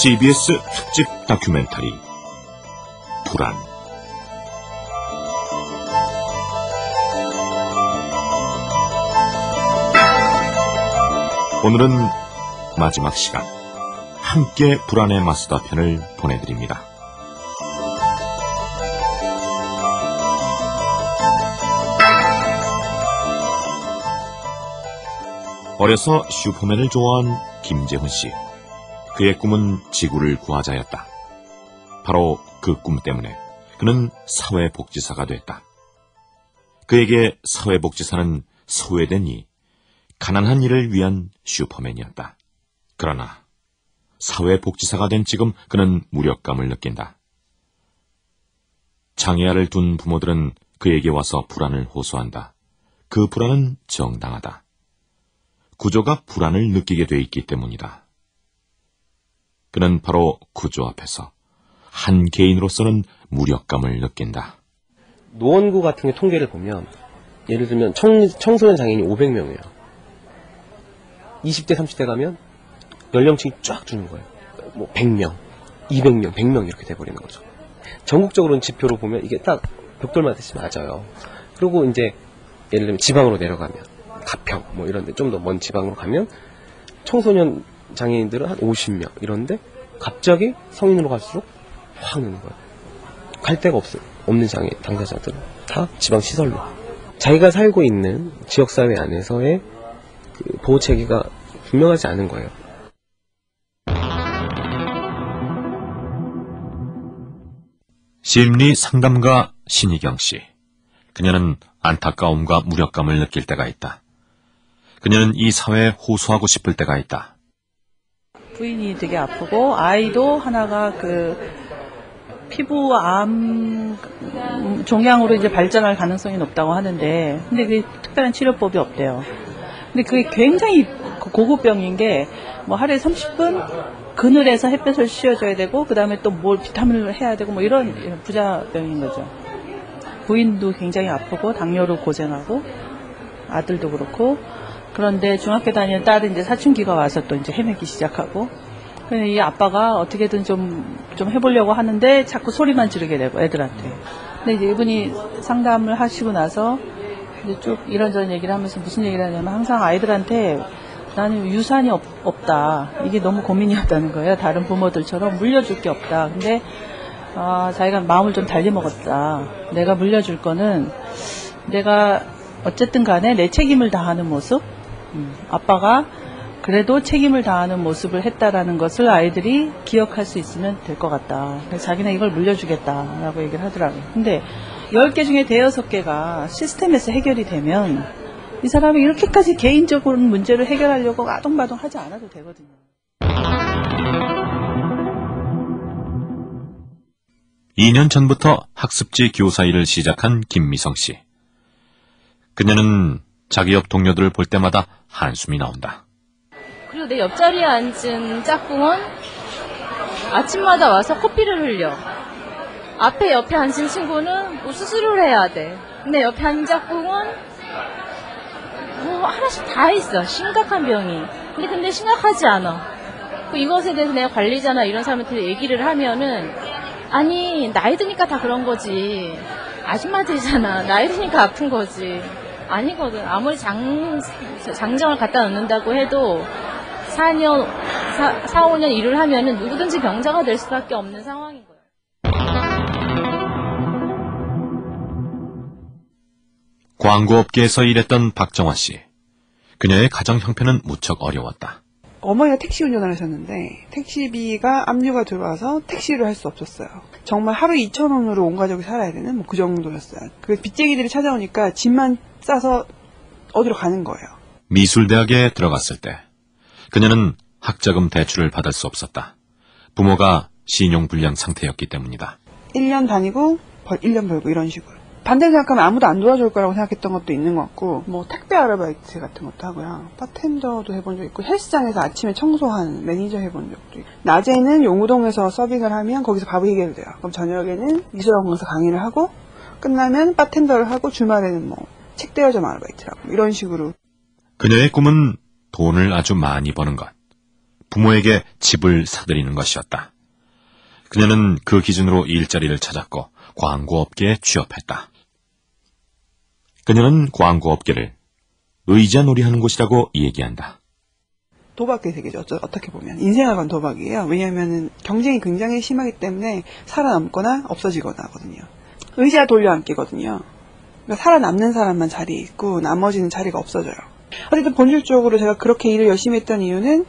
CBS 특집 다큐멘터리 불안 오늘은 마지막 시간 함께 불안에 맞서다 편을 보내드립니다. 어려서 슈퍼맨을 좋아한 김재훈 씨. 그의 꿈은 지구를 구하자였다. 바로 그 꿈 때문에 그는 사회복지사가 됐다. 그에게 사회복지사는 소외된 이, 가난한 이를 위한 슈퍼맨이었다. 그러나 사회복지사가 된 지금 그는 무력감을 느낀다. 장애아를 둔 부모들은 그에게 와서 불안을 호소한다. 그 불안은 정당하다. 구조가 불안을 느끼게 돼 있기 때문이다. 그는 바로 구조 앞에서 한 개인으로서는 무력감을 느낀다. 노원구 같은 게 통계를 보면 예를 들면 청, 청소년 장애인이 500명이에요. 20대, 30대 가면 연령층이 쫙 주는 거예요. 뭐 100명, 200명, 100명 이렇게 돼버리는 거죠. 전국적으로는 지표로 보면 이게 딱 벽돌맞듯이 맞아요. 그리고 이제 예를 들면 지방으로 내려가면 가평 뭐 이런 데 좀 더 먼 지방으로 가면 청소년 장애인들은 한 50명 이런데 갑자기 성인으로 갈수록 확 느는 거예요. 갈 데가 없, 없는 장애 당사자들은 다 지방 시설로 자기가 살고 있는 지역 사회 안에서의 그 보호 체계가 분명하지 않은 거예요. 심리 상담가 신희경 씨. 그녀는 안타까움과 무력감을 느낄 때가 있다. 그녀는 이 사회에 호소하고 싶을 때가 있다. 부인이 되게 아프고 아이도 하나가 그 피부암 종양으로 이제 발전할 가능성이 높다고 하는데 근데 그 특별한 치료법이 없대요. 근데 그게 굉장히 고급병인 게 뭐 하루에 30분 그늘에서 햇볕을 씌워줘야 되고 그 다음에 또 뭘 비타민을 해야 되고 뭐 이런 부자병인 거죠. 부인도 굉장히 아프고 당뇨로 고생하고 아들도 그렇고 그런데 중학교 다니는 딸은 이제 사춘기가 와서 또 이제 헤매기 시작하고 이 아빠가 어떻게든 좀, 좀 해보려고 하는데 자꾸 소리만 지르게 되고 애들한테. 근데 이제 이분이 상담을 하시고 나서 이제 쭉 이런저런 얘기를 하면서 무슨 얘기를 하냐면 항상 아이들한테 나는 유산이 없, 없다. 이게 너무 고민이었다는 거예요. 다른 부모들처럼 물려줄 게 없다. 근데 아, 자기가 마음을 좀 달리 먹었다. 내가 물려줄 거는 내가 어쨌든 간에 내 책임을 다하는 모습. 음, 아빠가 그래도 책임을 다하는 모습을 했다라는 것을 아이들이 기억할 수 있으면 될 것 같다. 자기는 이걸 물려주겠다라고 얘기를 하더라고요. 근데 10개 중에 대여섯 개가 시스템에서 해결이 되면 이 사람이 이렇게까지 개인적으로 문제를 해결하려고 아동바동 하지 않아도 되거든요. (2년) 전부터 학습지 교사 일을 시작한 김미성 씨. 그녀는 자기 옆 동료들을 볼 때마다 한숨이 나온다. 그리고 내 옆자리에 앉은 짝꿍은 아침마다 와서 커피를 흘려. 앞에 옆에 앉은 친구는 뭐 수술을 해야 돼. 근데 옆에 앉은 짝꿍은 뭐 하나씩 다 있어. 심각한 병이. 근데 근데 심각하지 않아. 이것에 대해서 내가 관리자나 이런 사람한테 얘기를 하면은 아니 나이 드니까 다 그런 거지. 아줌마들이잖아. 나이 드니까 아픈 거지. 아니거든. 아무리 장, 장정을 갖다 놓는다고 해도 4년, 4, 4, 5년 일을 하면은 누구든지 병자가 될 수밖에 없는 상황인 거예요. 광고업계에서 일했던 박정화 씨. 그녀의 가정 형편은 무척 어려웠다. 어머니가 택시 운전을 하셨는데 택시비가 압류가 들어와서 택시를 할 수 없었어요. 정말 하루 2천 원으로 온 가족이 살아야 되는 뭐 그 정도였어요. 그 빚쟁이들이 찾아오니까 집만 싸서 어디로 가는 거예요. 미술대학에 들어갔을 때 그녀는 학자금 대출을 받을 수 없었다. 부모가 신용불량 상태였기 때문이다. 1년 다니고 1년 벌고 이런 식으로. 반대로 생각하면 아무도 안 도와줄 거라고 생각했던 것도 있는 것 같고 뭐 택배 아르바이트 같은 것도 하고요. 바텐더도 해본 적 있고 헬스장에서 아침에 청소하는 매니저 해본 적도 있고 낮에는 용우동에서 서빙을 하면 거기서 밥이 해결 돼요. 그럼 저녁에는 미술학원에서 강의를 하고 끝나면 바텐더를 하고 주말에는 뭐 책 대여점 아르바이트라고 이런 식으로 그녀의 꿈은 돈을 아주 많이 버는 것. 부모에게 집을 사들이는 것이었다. 그녀는 그 기준으로 일자리를 찾았고 광고업계에 취업했다. 그녀는 광고 업계를 의자놀이 하는 곳이라고 얘기한다. 도박의 세계죠. 어떻게 보면 인생을 건 도박이에요. 왜냐하면 경쟁이 굉장히 심하기 때문에 살아남거나 없어지거나 하거든요. 의자 돌려앉기거든요. 그러니까 살아남는 사람만 자리에 있고 나머지는 자리가 없어져요. 어쨌든 본질적으로 제가 그렇게 일을 열심히 했던 이유는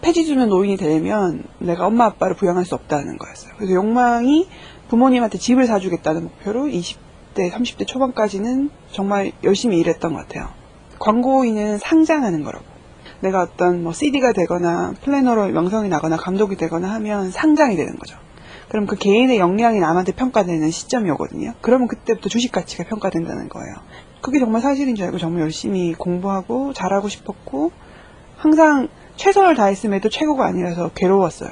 폐지 주는 노인이 되면 내가 엄마 아빠를 부양할 수 없다는 거였어요. 그래서 욕망이 부모님한테 집을 사주겠다는 목표로 20 대, 30대 초반까지는 정말 열심히 일했던 것 같아요. 광고인은 상장하는 거라고. 내가 어떤 뭐 CD가 되거나 플래너로 명성이 나거나 감독이 되거나 하면 상장이 되는 거죠. 그럼 그 개인의 역량이 남한테 평가되는 시점이 오거든요. 그러면 그때부터 주식 가치가 평가된다는 거예요. 그게 정말 사실인 줄 알고 정말 열심히 공부하고 잘하고 싶었고 항상 최선을 다했음에도 최고가 아니라서 괴로웠어요.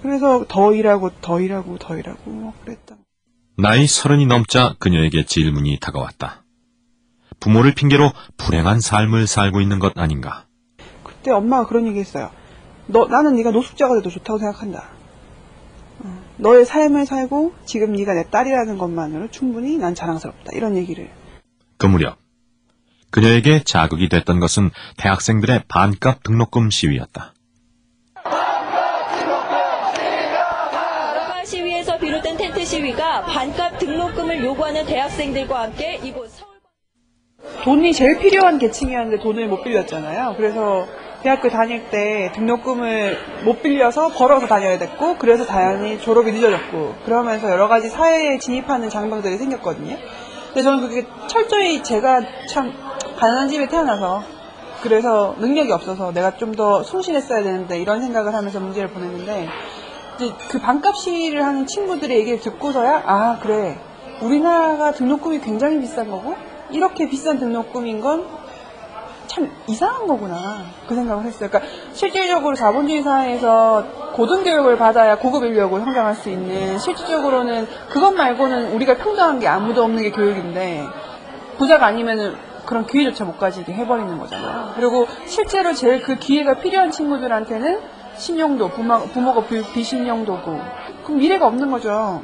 그래서 더 일하고 더 일하고 더 일하고 뭐 그랬던. 나이 서른이 넘자 그녀에게 질문이 다가왔다. 부모를 핑계로 불행한 삶을 살고 있는 것 아닌가? 그때 엄마가 그런 얘기 했어요. 너, 나는 네가 노숙자가 돼도 좋다고 생각한다. 어, 너의 삶을 살고 지금 네가 내 딸이라는 것만으로 충분히 난 자랑스럽다. 이런 얘기를. 그 무렵 그녀에게 자극이 됐던 것은 대학생들의 반값 등록금 시위였다. 아로마 시위에서 비롯된 텐트 시위가 반값 등록금을 요구하는 대학생들과 함께 이곳 서울 돈이 제일 필요한 계층이었는데 돈을 못 빌렸잖아요. 그래서 대학교 다닐 때 등록금을 못 빌려서 벌어서 다녀야 됐고, 그래서 다행히 졸업이 늦어졌고, 그러면서 여러 가지 사회에 진입하는 장벽들이 생겼거든요. 근데 저는 그게 철저히 제가 참 가난한 집에 태어나서, 그래서 능력이 없어서 내가 좀더 성실했어야 되는데 이런 생각을 하면서 문제를 보냈는데, 그 반값 시위를 하는 친구들의 얘기를 듣고서야, 아, 그래. 우리나라가 등록금이 굉장히 비싼 거고, 이렇게 비싼 등록금인 건 참 이상한 거구나. 그 생각을 했어요. 그러니까 실질적으로 자본주의 사회에서 고등교육을 받아야 고급 인력을 성장할 수 있는 실질적으로는 그것 말고는 우리가 평등한 게 아무도 없는 게 교육인데 부자가 아니면은 그런 기회조차 못 가지게 해버리는 거잖아요. 그리고 실제로 제일 그 기회가 필요한 친구들한테는 신용도, 부모, 부모가 비- 비신용도고 그럼 미래가 없는 거죠.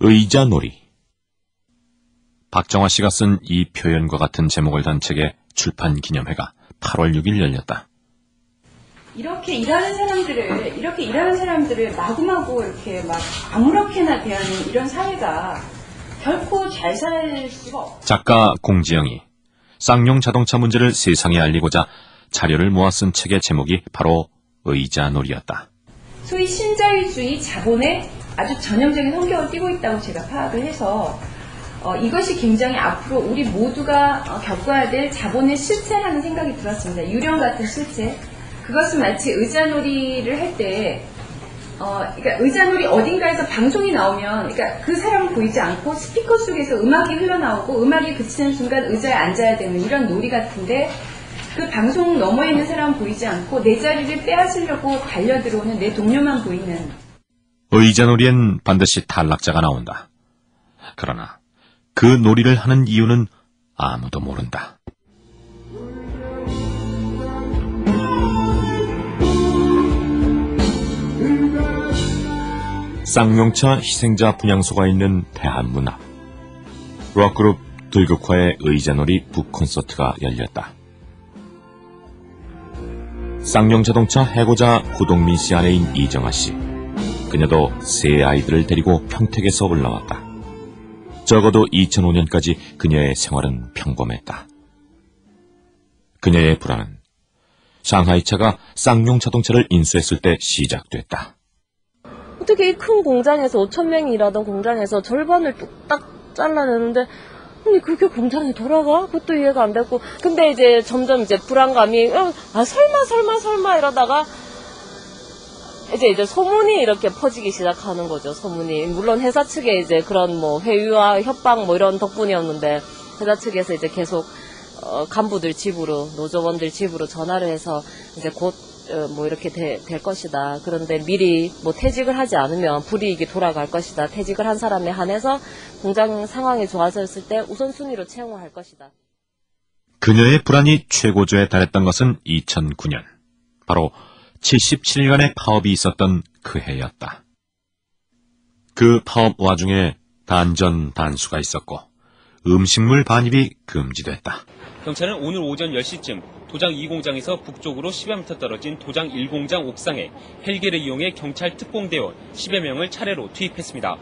의자 놀이. 박정화 씨가 쓴 이 표현과 같은 제목을 단 책의 출판 기념회가 8월 6일 열렸다. 이렇게 일하는 사람들을 이렇게 일하는 사람들을 마구마구 이렇게 막 아무렇게나 대하는 이런 사회가 결코 잘 살 수가 없. 작가 공지영이 쌍용 자동차 문제를 세상에 알리고자 자료를 모아 쓴 책의 제목이 바로 의자놀이였다. 소위 신자유주의 자본의 아주 전형적인 성격을 띠고 있다고 제가 파악을 해서 어, 이것이 굉장히 앞으로 우리 모두가 어, 겪어야 될 자본의 실체라는 생각이 들었습니다. 유령 같은 실체. 그것은 마치 의자놀이를 할 때, 어, 그러니까 의자놀이 어딘가에서 방송이 나오면, 그러니까 그 사람은 보이지 않고 스피커 속에서 음악이 흘러나오고 음악이 그치는 순간 의자에 앉아야 되는 이런 놀이 같은데, 그 방송 너머에 있는 사람은 보이지 않고 내 자리를 빼앗으려고 달려 들어오는 내 동료만 보이는 의자놀이엔 반드시 탈락자가 나온다. 그러나 그 놀이를 하는 이유는 아무도 모른다. 쌍용차 희생자 분향소가 있는 대한문 앞. 록그룹 들국화의 의자놀이 북콘서트가 열렸다. 쌍용자동차 해고자 후동민 씨 아내인 이정아 씨. 그녀도 세 아이들을 데리고 평택에서 올라왔다. 적어도 2005년까지 그녀의 생활은 평범했다. 그녀의 불안은 상하이차가 쌍용 자동차를 인수했을 때 시작됐다. 어떻게 이 큰 공장에서 5천 명이 일하던 공장에서 절반을 뚝딱 잘라내는데 아니 그게 공장이 돌아가? 그것도 이해가 안 됐고 근데 이제 점점 이제 불안감이 어, 아 설마 설마 설마 이러다가 이제 이제 소문이 이렇게 퍼지기 시작하는 거죠 소문이 물론 회사 측에 이제 그런 뭐 회유와 협박 뭐 이런 덕분이었는데 회사 측에서 이제 계속 어, 간부들 집으로 노조원들 집으로 전화를 해서 이제 곧 어, 뭐 이렇게 되- 될 것이다. 그런데 미리 뭐 퇴직을 하지 않으면 불이익이 돌아갈 것이다. 퇴직을 한 사람에 한해서 공장 상황이 좋아졌을 때 우선순위로 채용할 것이다. 그녀의 불안이 최고조에 달했던 것은 2009년. 바로 77년의 파업이 있었던 그 해였다. 그 파업 와중에 단전 단수가 있었고 음식물 반입이 금지됐다. 경찰은 오늘 오전 10시쯤 도장 2공장에서 북쪽으로 10여 미터 떨어진 도장 1공장 옥상에 헬기를 이용해 경찰 특공대원 10여 명을 차례로 투입했습니다.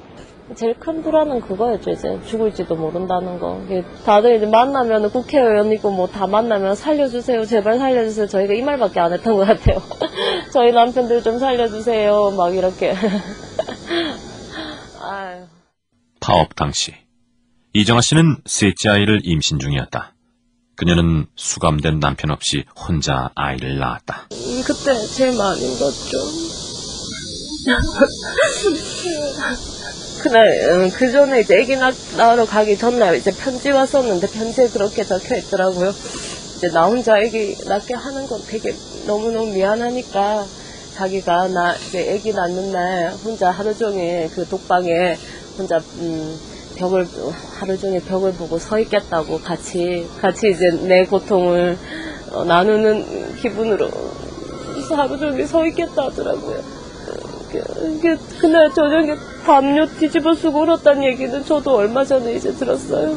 제일 큰 불안은 그거였죠. 이제 죽을지도 모른다는 거. 다들 이제 만나면 국회의원이고 뭐 다 만나면 살려주세요. 제발 살려주세요. 저희가 이 말밖에 안 했던 것 같아요. 저희 남편들 좀 살려주세요. 막 이렇게. 아유. 파업 당시 이정아 씨는 셋째 아이를 임신 중이었다. 그녀는 수감된 남편 없이 혼자 아이를 낳았다. 음, 그때 제일 많이 울었죠. 그날 음, 그 전에 이제 아기 낳, 낳으러 가기 전날 이제 편지 왔었는데 편지에 그렇게 적혀 있더라고요. 이제 나 혼자 아기 낳게 하는 건 되게 너무너무 미안하니까 자기가 나 이제 아기 낳는 날 혼자 하루 종일 그 독방에 혼자 음, 벽을 하루 종일 벽을 보고 서 있겠다고 같이 같이 이제 내 고통을 어, 나누는 기분으로 하루 종일 서 있겠다 하더라고요. 그, 그, 그날 저녁에 담요 뒤집어 쓰고 울었다는 얘기는 저도 얼마 전에 이제 들었어요.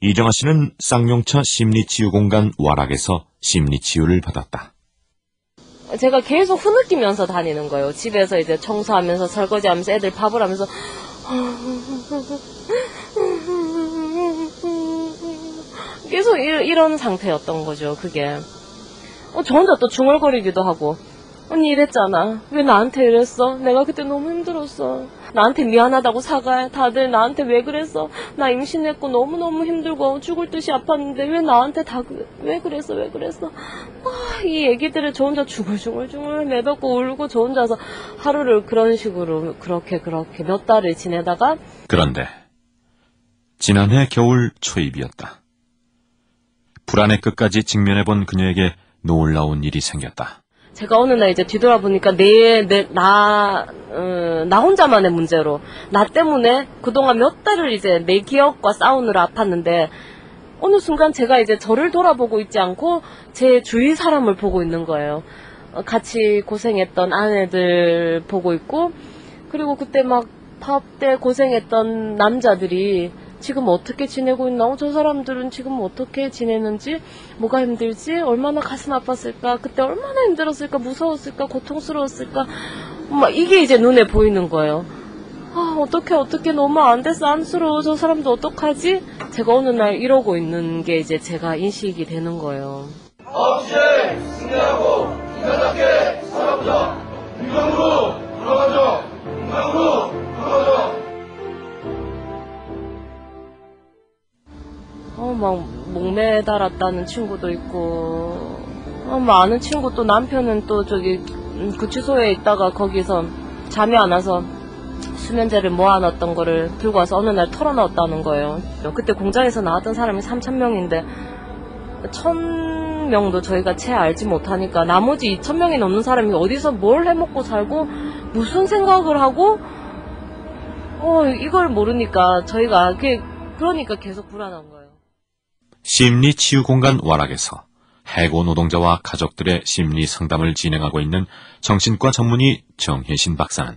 이정아 씨는 쌍용차 심리치유공간 와락에서 심리치유를 받았다. 제가 계속 흐느끼면서 다니는 거예요. 집에서 이제 청소하면서 설거지하면서 애들 밥을 하면서 계속 이, 런 상태였던 거죠. 그게 어, 저 혼자 또 중얼거리기도 하고 언니 이랬잖아. 왜 나한테 이랬어? 내가 그때 너무 힘들었어. 나한테 미안하다고 사과해. 다들 나한테 왜 그랬어? 나 임신했고 너무너무 힘들고 죽을 듯이 아팠는데 왜 나한테 다, 왜 그랬어? 왜 그랬어? 아, 이 얘기들을 저 혼자 중얼중얼중얼 내뱉고 울고 저 혼자서 하루를 그런 식으로 그렇게 그렇게 몇 달을 지내다가 그런데 지난해 겨울 초입이었다. 불안의 끝까지 직면해본 그녀에게 놀라운 일이 생겼다. 제가 어느 날 이제 뒤돌아보니까 내, 내, 나, 어, 나 혼자만의 문제로, 나 때문에 그동안 몇 달을 이제 내 기억과 싸우느라 아팠는데, 어느 순간 제가 이제 저를 돌아보고 있지 않고, 제 주위 사람을 보고 있는 거예요. 어, 같이 고생했던 아내들 보고 있고, 그리고 그때 막 파업 때 고생했던 남자들이 지금 어떻게 지내고 있나? 어, 저 사람들은 지금 어떻게 지내는지, 뭐가 힘들지, 얼마나 가슴 아팠을까, 그때 얼마나 힘들었을까, 무서웠을까, 고통스러웠을까, 막 이게 이제 눈에 보이는 거예요. 아, 어떻게, 어떻게 너무 안 돼서 안쓰러워. 저 사람도 어떡하지? 제가 어느 날 이러고 있는 게 이제 제가 인식이 되는 거예요. 없이 승리하고 인간답게 살아보자. 인간으로 돌아가자. 인간으로 어, 막, 목매달았다는 친구도 있고, 어, 뭐, 아는 친구 또 남편은 또 저기, 음, 구치소에 있다가 거기서 잠이 안 와서 수면제를 모아놨던 거를 들고 와서 어느 날 털어넣었다는 거예요. 그때 공장에서 나왔던 사람이 3,000명인데, 1,000명도 저희가 채 알지 못하니까, 나머지 2,000명이 넘는 사람이 어디서 뭘 해먹고 살고, 무슨 생각을 하고, 어, 이걸 모르니까 저희가, 그러니까 계속 불안한 거예요. 심리 치유 공간 와락에서 해고 노동자와 가족들의 심리 상담을 진행하고 있는 정신과 전문의 정혜신 박사는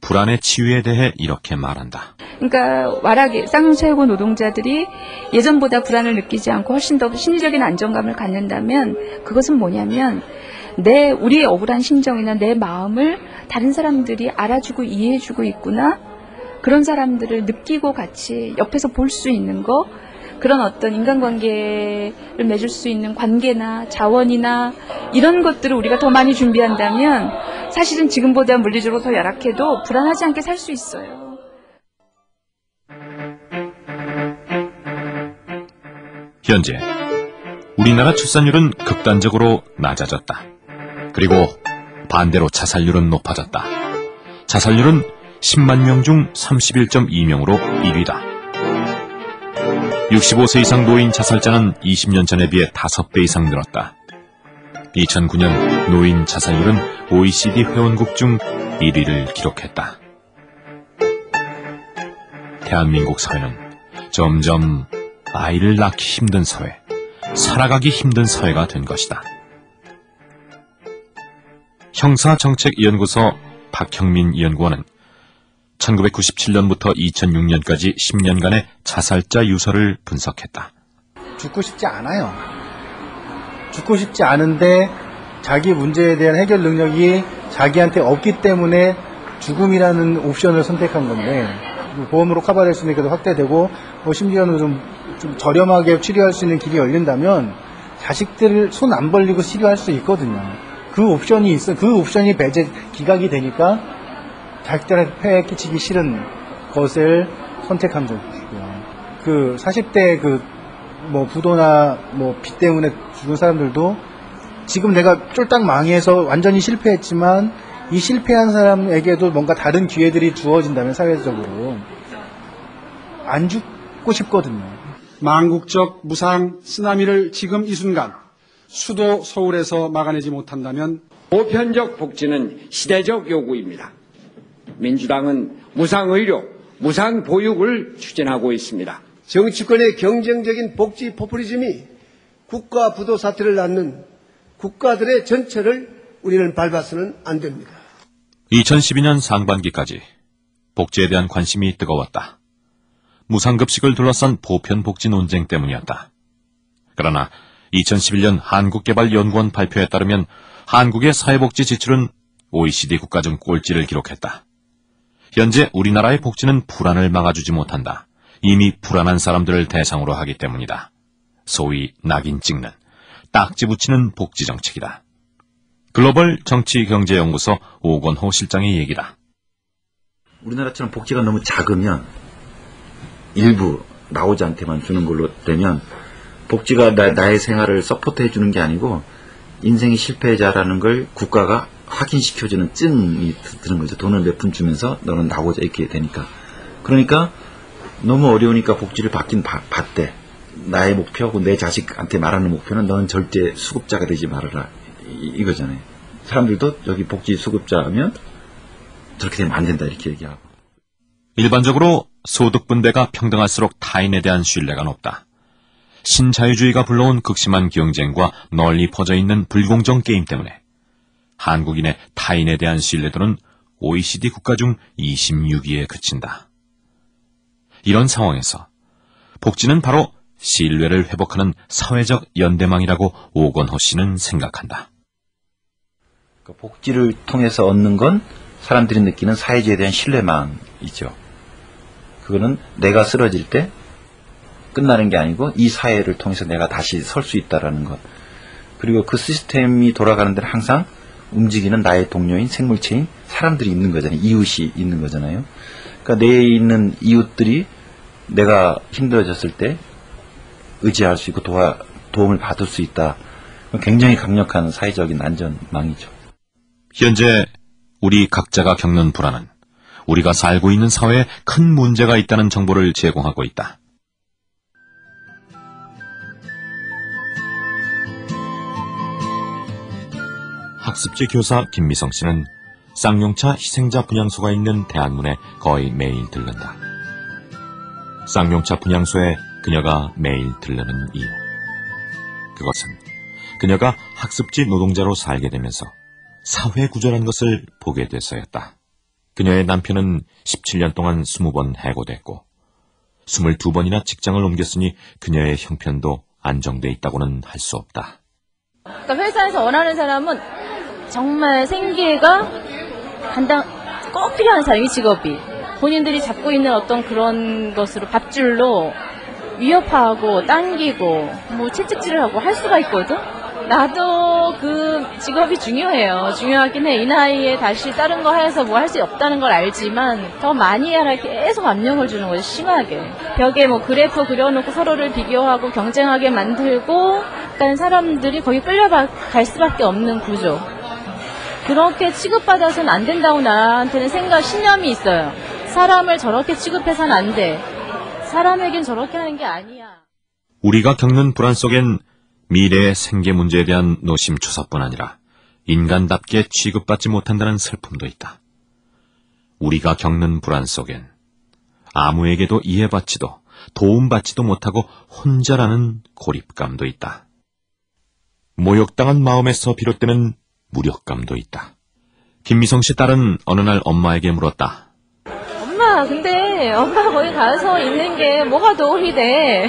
불안의 치유에 대해 이렇게 말한다. 그러니까 와락의 쌍용차 해고 노동자들이 예전보다 불안을 느끼지 않고 훨씬 더 심리적인 안정감을 갖는다면 그것은 뭐냐면 내 우리의 억울한 심정이나 내 마음을 다른 사람들이 알아주고 이해해주고 있구나 그런 사람들을 느끼고 같이 옆에서 볼 수 있는 거 그런 어떤 인간관계를 맺을 수 있는 관계나 자원이나 이런 것들을 우리가 더 많이 준비한다면 사실은 지금보다 물리적으로 더 열악해도 불안하지 않게 살 수 있어요. 현재 우리나라 출산율은 극단적으로 낮아졌다. 그리고 반대로 자살률은 높아졌다. 자살률은 10만 명 중 31.2명으로 1위다. 65세 이상 노인 자살자는 20년 전에 비해 5배 이상 늘었다. 2009년 노인 자살률은 OECD 회원국 중 1위를 기록했다. 대한민국 사회는 점점 아이를 낳기 힘든 사회, 살아가기 힘든 사회가 된 것이다. 형사정책연구소 박형민 연구원은 1997년부터 2006년까지 10년간의 자살자 유서를 분석했다. 죽고 싶지 않아요. 죽고 싶지 않은데 자기 문제에 대한 해결 능력이 자기한테 없기 때문에 죽음이라는 옵션을 선택한 건데 보험으로 커버될 수 있는 게 확대되고 뭐 심지어는 좀, 좀 저렴하게 치료할 수 있는 길이 열린다면 자식들을 손 안 벌리고 치료할 수 있거든요. 그 옵션이 있어. 그 옵션이 배제 기각이 되니까 자식들한테 폐에 끼치기 싫은 것을 선택한 거고요. 그 40대 그 뭐 부도나 뭐 빚 때문에 죽은 사람들도 지금 내가 쫄딱 망해서 완전히 실패했지만 이 실패한 사람에게도 뭔가 다른 기회들이 주어진다면 사회적으로 안 죽고 싶거든요. 망국적 무상 쓰나미를 지금 이 순간 수도 서울에서 막아내지 못한다면 보편적 복지는 시대적 요구입니다. 민주당은 무상의료, 무상보육을 추진하고 있습니다. 정치권의 경쟁적인 복지 포퓰리즘이 국가 부도 사태를 낳는 국가들의 전체를 우리는 밟아서는 안 됩니다. 2012년 상반기까지 복지에 대한 관심이 뜨거웠다. 무상급식을 둘러싼 보편복지 논쟁 때문이었다. 그러나 2011년 한국개발연구원 발표에 따르면 한국의 사회복지 지출은 OECD 국가 중 꼴찌를 기록했다. 현재 우리나라의 복지는 불안을 막아주지 못한다. 이미 불안한 사람들을 대상으로 하기 때문이다. 소위 낙인 찍는, 딱지 붙이는 복지 정책이다. 글로벌 정치경제연구소 오건호 실장의 얘기다. 우리나라처럼 복지가 너무 작으면 일부 나오지 않게만 주는 걸로 되면 복지가 나, 의 생활을 서포트해 주는 게 아니고 인생의 실패자라는 걸 국가가 확인시켜주는 증이 드는 거죠. 돈을 몇 푼 주면서 너는 나오자 이렇게 되니까. 그러니까 너무 어려우니까 복지를 받긴 받, 받대. 나의 목표하고 내 자식한테 말하는 목표는 너는 절대 수급자가 되지 말아라. 이, 이거잖아요. 사람들도 여기 복지 수급자면 저렇게 되면 안 된다 이렇게 얘기하고. 일반적으로 소득 분배가 평등할수록 타인에 대한 신뢰가 높다. 신자유주의가 불러온 극심한 경쟁과 널리 퍼져 있는 불공정 게임 때문에 한국인의 타인에 대한 신뢰도는 OECD 국가 중 26위에 그친다. 이런 상황에서 복지는 바로 신뢰를 회복하는 사회적 연대망이라고 오건호 씨는 생각한다. 그 복지를 통해서 얻는 건 사람들이 느끼는 사회주의에 대한 신뢰망이죠. 그거는 내가 쓰러질 때 끝나는 게 아니고 이 사회를 통해서 내가 다시 설 수 있다라는 것. 그리고 그 시스템이 돌아가는 데는 항상 움직이는 나의 동료인 생물체인 사람들이 있는 거잖아요. 이웃이 있는 거잖아요. 그러니까 내에 있는 이웃들이 내가 힘들어졌을 때 의지할 수 있고 도와, 도움을 받을 수 있다. 굉장히 강력한 사회적인 안전망이죠. 현재 우리 각자가 겪는 불안은 우리가 살고 있는 사회에 큰 문제가 있다는 정보를 제공하고 있다. 학습지 교사 김미성 씨는 쌍용차 희생자 분향소가 있는 대한문에 거의 매일 들른다. 쌍용차 분향소에 그녀가 매일 들르는 이유. 그것은 그녀가 학습지 노동자로 살게 되면서 사회 구조란 것을 보게 돼서였다. 그녀의 남편은 17년 동안 20번 해고됐고 22번이나 직장을 옮겼으니 그녀의 형편도 안정돼 있다고는 할 수 없다. 그러니까 회사에서 원하는 사람은 정말 생계가 한당 꼭 필요한 사람이 직업이 본인들이 잡고 있는 어떤 그런 것으로 밥줄로 위협하고 당기고 뭐 채찍질을 하고 할 수가 있거든. 나도 그 직업이 중요해요. 중요하긴 해. 이 나이에 다시 다른 거 해서 뭐 할 수 없다는 걸 알지만 더 많이 하라 계속 압력을 주는 거죠. 심하게. 벽에 뭐 그래프 그려놓고 서로를 비교하고 경쟁하게 만들고 일단 사람들이 거기 끌려갈 수밖에 없는 구조. 그렇게 취급받아서는 안 된다고 나한테는 생각, 신념이 있어요. 사람을 저렇게 취급해서는 안 돼. 사람에겐 저렇게 하는 게 아니야. 우리가 겪는 불안 속엔 미래의 생계 문제에 대한 노심초사뿐 아니라 인간답게 취급받지 못한다는 슬픔도 있다. 우리가 겪는 불안 속엔 아무에게도 이해받지도 도움받지도 못하고 혼자라는 고립감도 있다. 모욕당한 마음에서 비롯되는 무력감도 있다. 김미성 씨 딸은 어느 날 엄마에게 물었다. 엄마, 근데 엄마 거기 가서 있는 게 뭐가 도움이 돼?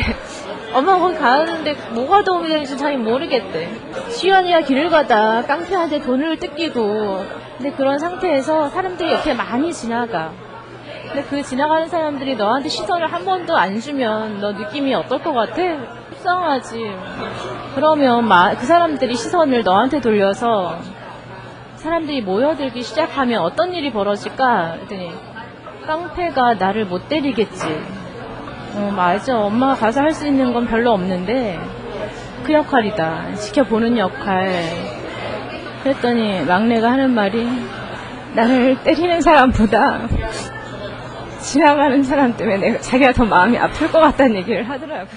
엄마 거기 가는데 뭐가 도움이 되는지 잘 모르겠대. 수연이가 길을 가다 깡패한테 돈을 뜯기고, 근데 그런 상태에서 사람들이 옆에 많이 지나가. 근데 그 지나가는 사람들이 너한테 시선을 한 번도 안 주면 너 느낌이 어떨 것 같아? 속상하지. 그러면 마- 그 사람들이 시선을 너한테 돌려서 사람들이 모여들기 시작하면 어떤 일이 벌어질까? 그랬더니 깡패가 나를 못 때리겠지. 어, 맞아. 엄마가 가서 할 수 있는 건 별로 없는데 그 역할이다. 지켜보는 역할. 그랬더니 막내가 하는 말이 나를 때리는 사람보다 지나가는 사람 때문에 내가 자기가 더 마음이 아플 것 같다는 얘기를 하더라고.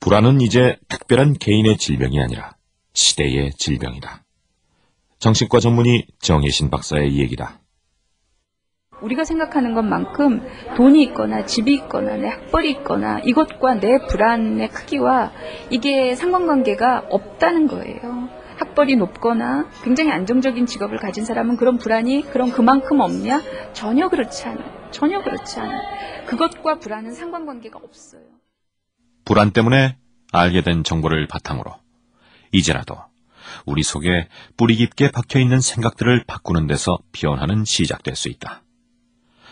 불안은 이제 특별한 개인의 질병이 아니라 시대의 질병이다. 정신과 전문의 정혜신 박사의 얘기다. 우리가 생각하는 것만큼 돈이 있거나 집이 있거나 내 학벌이 있거나 이것과 내 불안의 크기와 이게 상관관계가 없다는 거예요. 학벌이 높거나 굉장히 안정적인 직업을 가진 사람은 그런 불안이 그런 그만큼 없냐? 전혀 그렇지 않아요. 전혀 그렇지 않아요. 그것과 불안은 상관관계가 없어요. 불안 때문에 알게 된 정보를 바탕으로 이제라도 우리 속에 뿌리 깊게 박혀 있는 생각들을 바꾸는 데서 변화는 시작될 수 있다.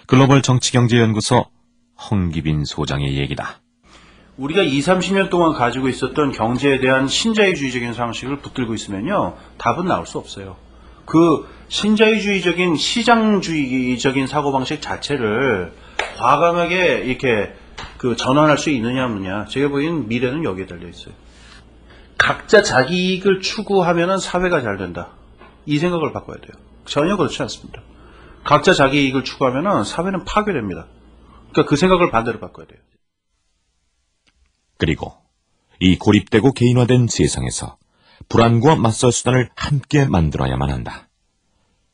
글로벌 정치경제연구소 홍기빈 소장의 얘기다. 우리가 2, 30년 동안 가지고 있었던 경제에 대한 신자유주의적인 상식을 붙들고 있으면요, 답은 나올 수 없어요. 그 신자유주의적인 시장주의적인 사고방식 자체를 과감하게 이렇게 그 전환할 수 있느냐 없느냐, 제가 보기엔 미래는 여기에 달려 있어요. 각자 자기 이익을 추구하면 사회가 잘 된다. 이 생각을 바꿔야 돼요. 전혀 그렇지 않습니다. 각자 자기 이익을 추구하면 사회는 파괴됩니다. 그러니까 그 생각을 반대로 바꿔야 돼요. 그리고 이 고립되고 개인화된 세상에서 불안과 맞설 수단을 함께 만들어야만 한다.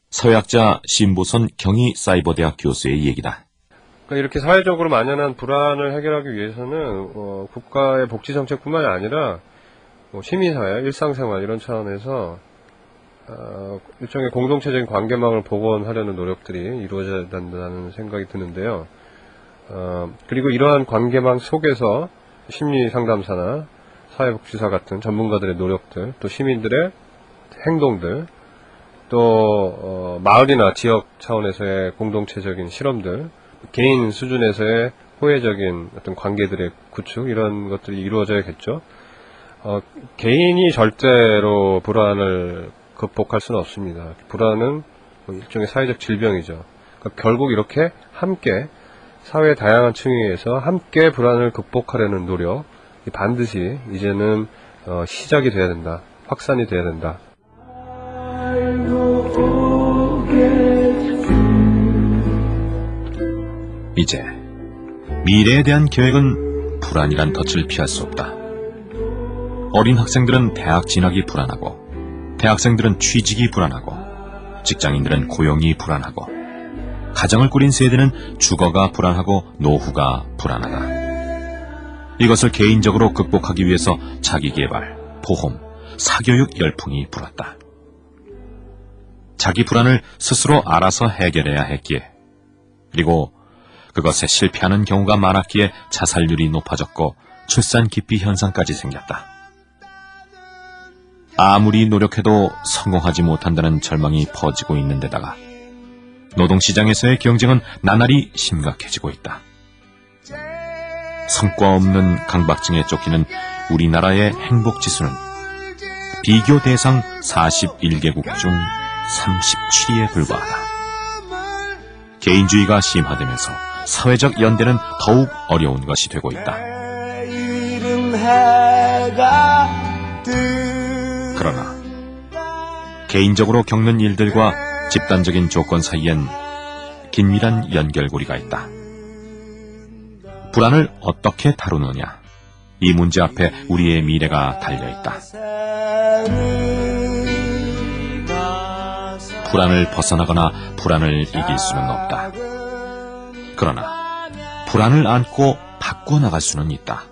서약자 신보선 경희 사이버대학 교수의 얘기다. 그러니까 이렇게 사회적으로 만연한 불안을 해결하기 위해서는 어, 국가의 복지 정책뿐만이 아니라 뭐 시민사회, 일상생활 이런 차원에서 어, 일종의 공동체적인 관계망을 복원하려는 노력들이 이루어져야 된다는 생각이 드는데요. 어, 그리고 이러한 관계망 속에서 심리 상담사나 사회복지사 같은 전문가들의 노력들, 또 시민들의 행동들, 또 어, 마을이나 지역 차원에서의 공동체적인 실험들, 개인 수준에서의 호혜적인 어떤 관계들의 구축 이런 것들이 이루어져야겠죠. 어, 개인이 절대로 불안을 극복할 수는 없습니다. 불안은 뭐 일종의 사회적 질병이죠. 그러니까 결국 이렇게 함께 사회 다양한 층위에서 함께 불안을 극복하려는 노력 반드시 이제는 어, 시작이 돼야 된다. 확산이 돼야 된다. 이제 미래에 대한 계획은 불안이란 덫을 피할 수 없다. 어린 학생들은 대학 진학이 불안하고, 대학생들은 취직이 불안하고, 직장인들은 고용이 불안하고, 가정을 꾸린 세대는 주거가 불안하고 노후가 불안하다. 이것을 개인적으로 극복하기 위해서 자기개발, 보험, 사교육 열풍이 불었다. 자기 불안을 스스로 알아서 해결해야 했기에, 그리고 그것에 실패하는 경우가 많았기에 자살률이 높아졌고 출산 기피 현상까지 생겼다. 아무리 노력해도 성공하지 못한다는 절망이 퍼지고 있는 데다가 노동시장에서의 경쟁은 나날이 심각해지고 있다. 성과 없는 강박증에 쫓기는 우리나라의 행복지수는 비교 대상 41개국 중 37위에 불과하다. 개인주의가 심화되면서 사회적 연대는 더욱 어려운 것이 되고 있다. 개인적으로 겪는 일들과 집단적인 조건 사이엔 긴밀한 연결고리가 있다. 불안을 어떻게 다루느냐. 이 문제 앞에 우리의 미래가 달려 있다. 불안을 벗어나거나 불안을 이길 수는 없다. 그러나 불안을 안고 바꿔나갈 수는 있다.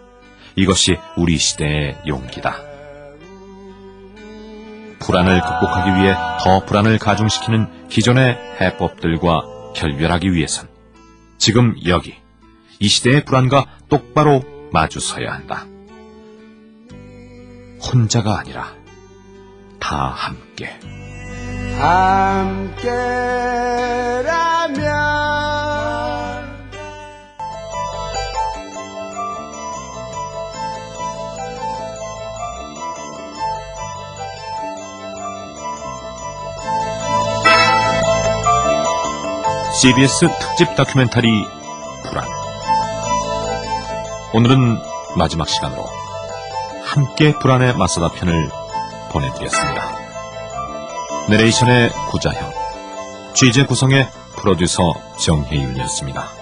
이것이 우리 시대의 용기다. 불안을 극복하기 위해 더 불안을 가중시키는 기존의 해법들과 결별하기 위해선 지금 여기 이 시대의 불안과 똑바로 마주서야 한다. 혼자가 아니라 다 함께. 함께라면 CBS 특집 다큐멘터리 불안. 오늘은 마지막 시간으로 함께 불안에 맞서다 편을 보내드렸습니다. 내레이션의 구자형, 취재 구성의 프로듀서 정혜윤이었습니다.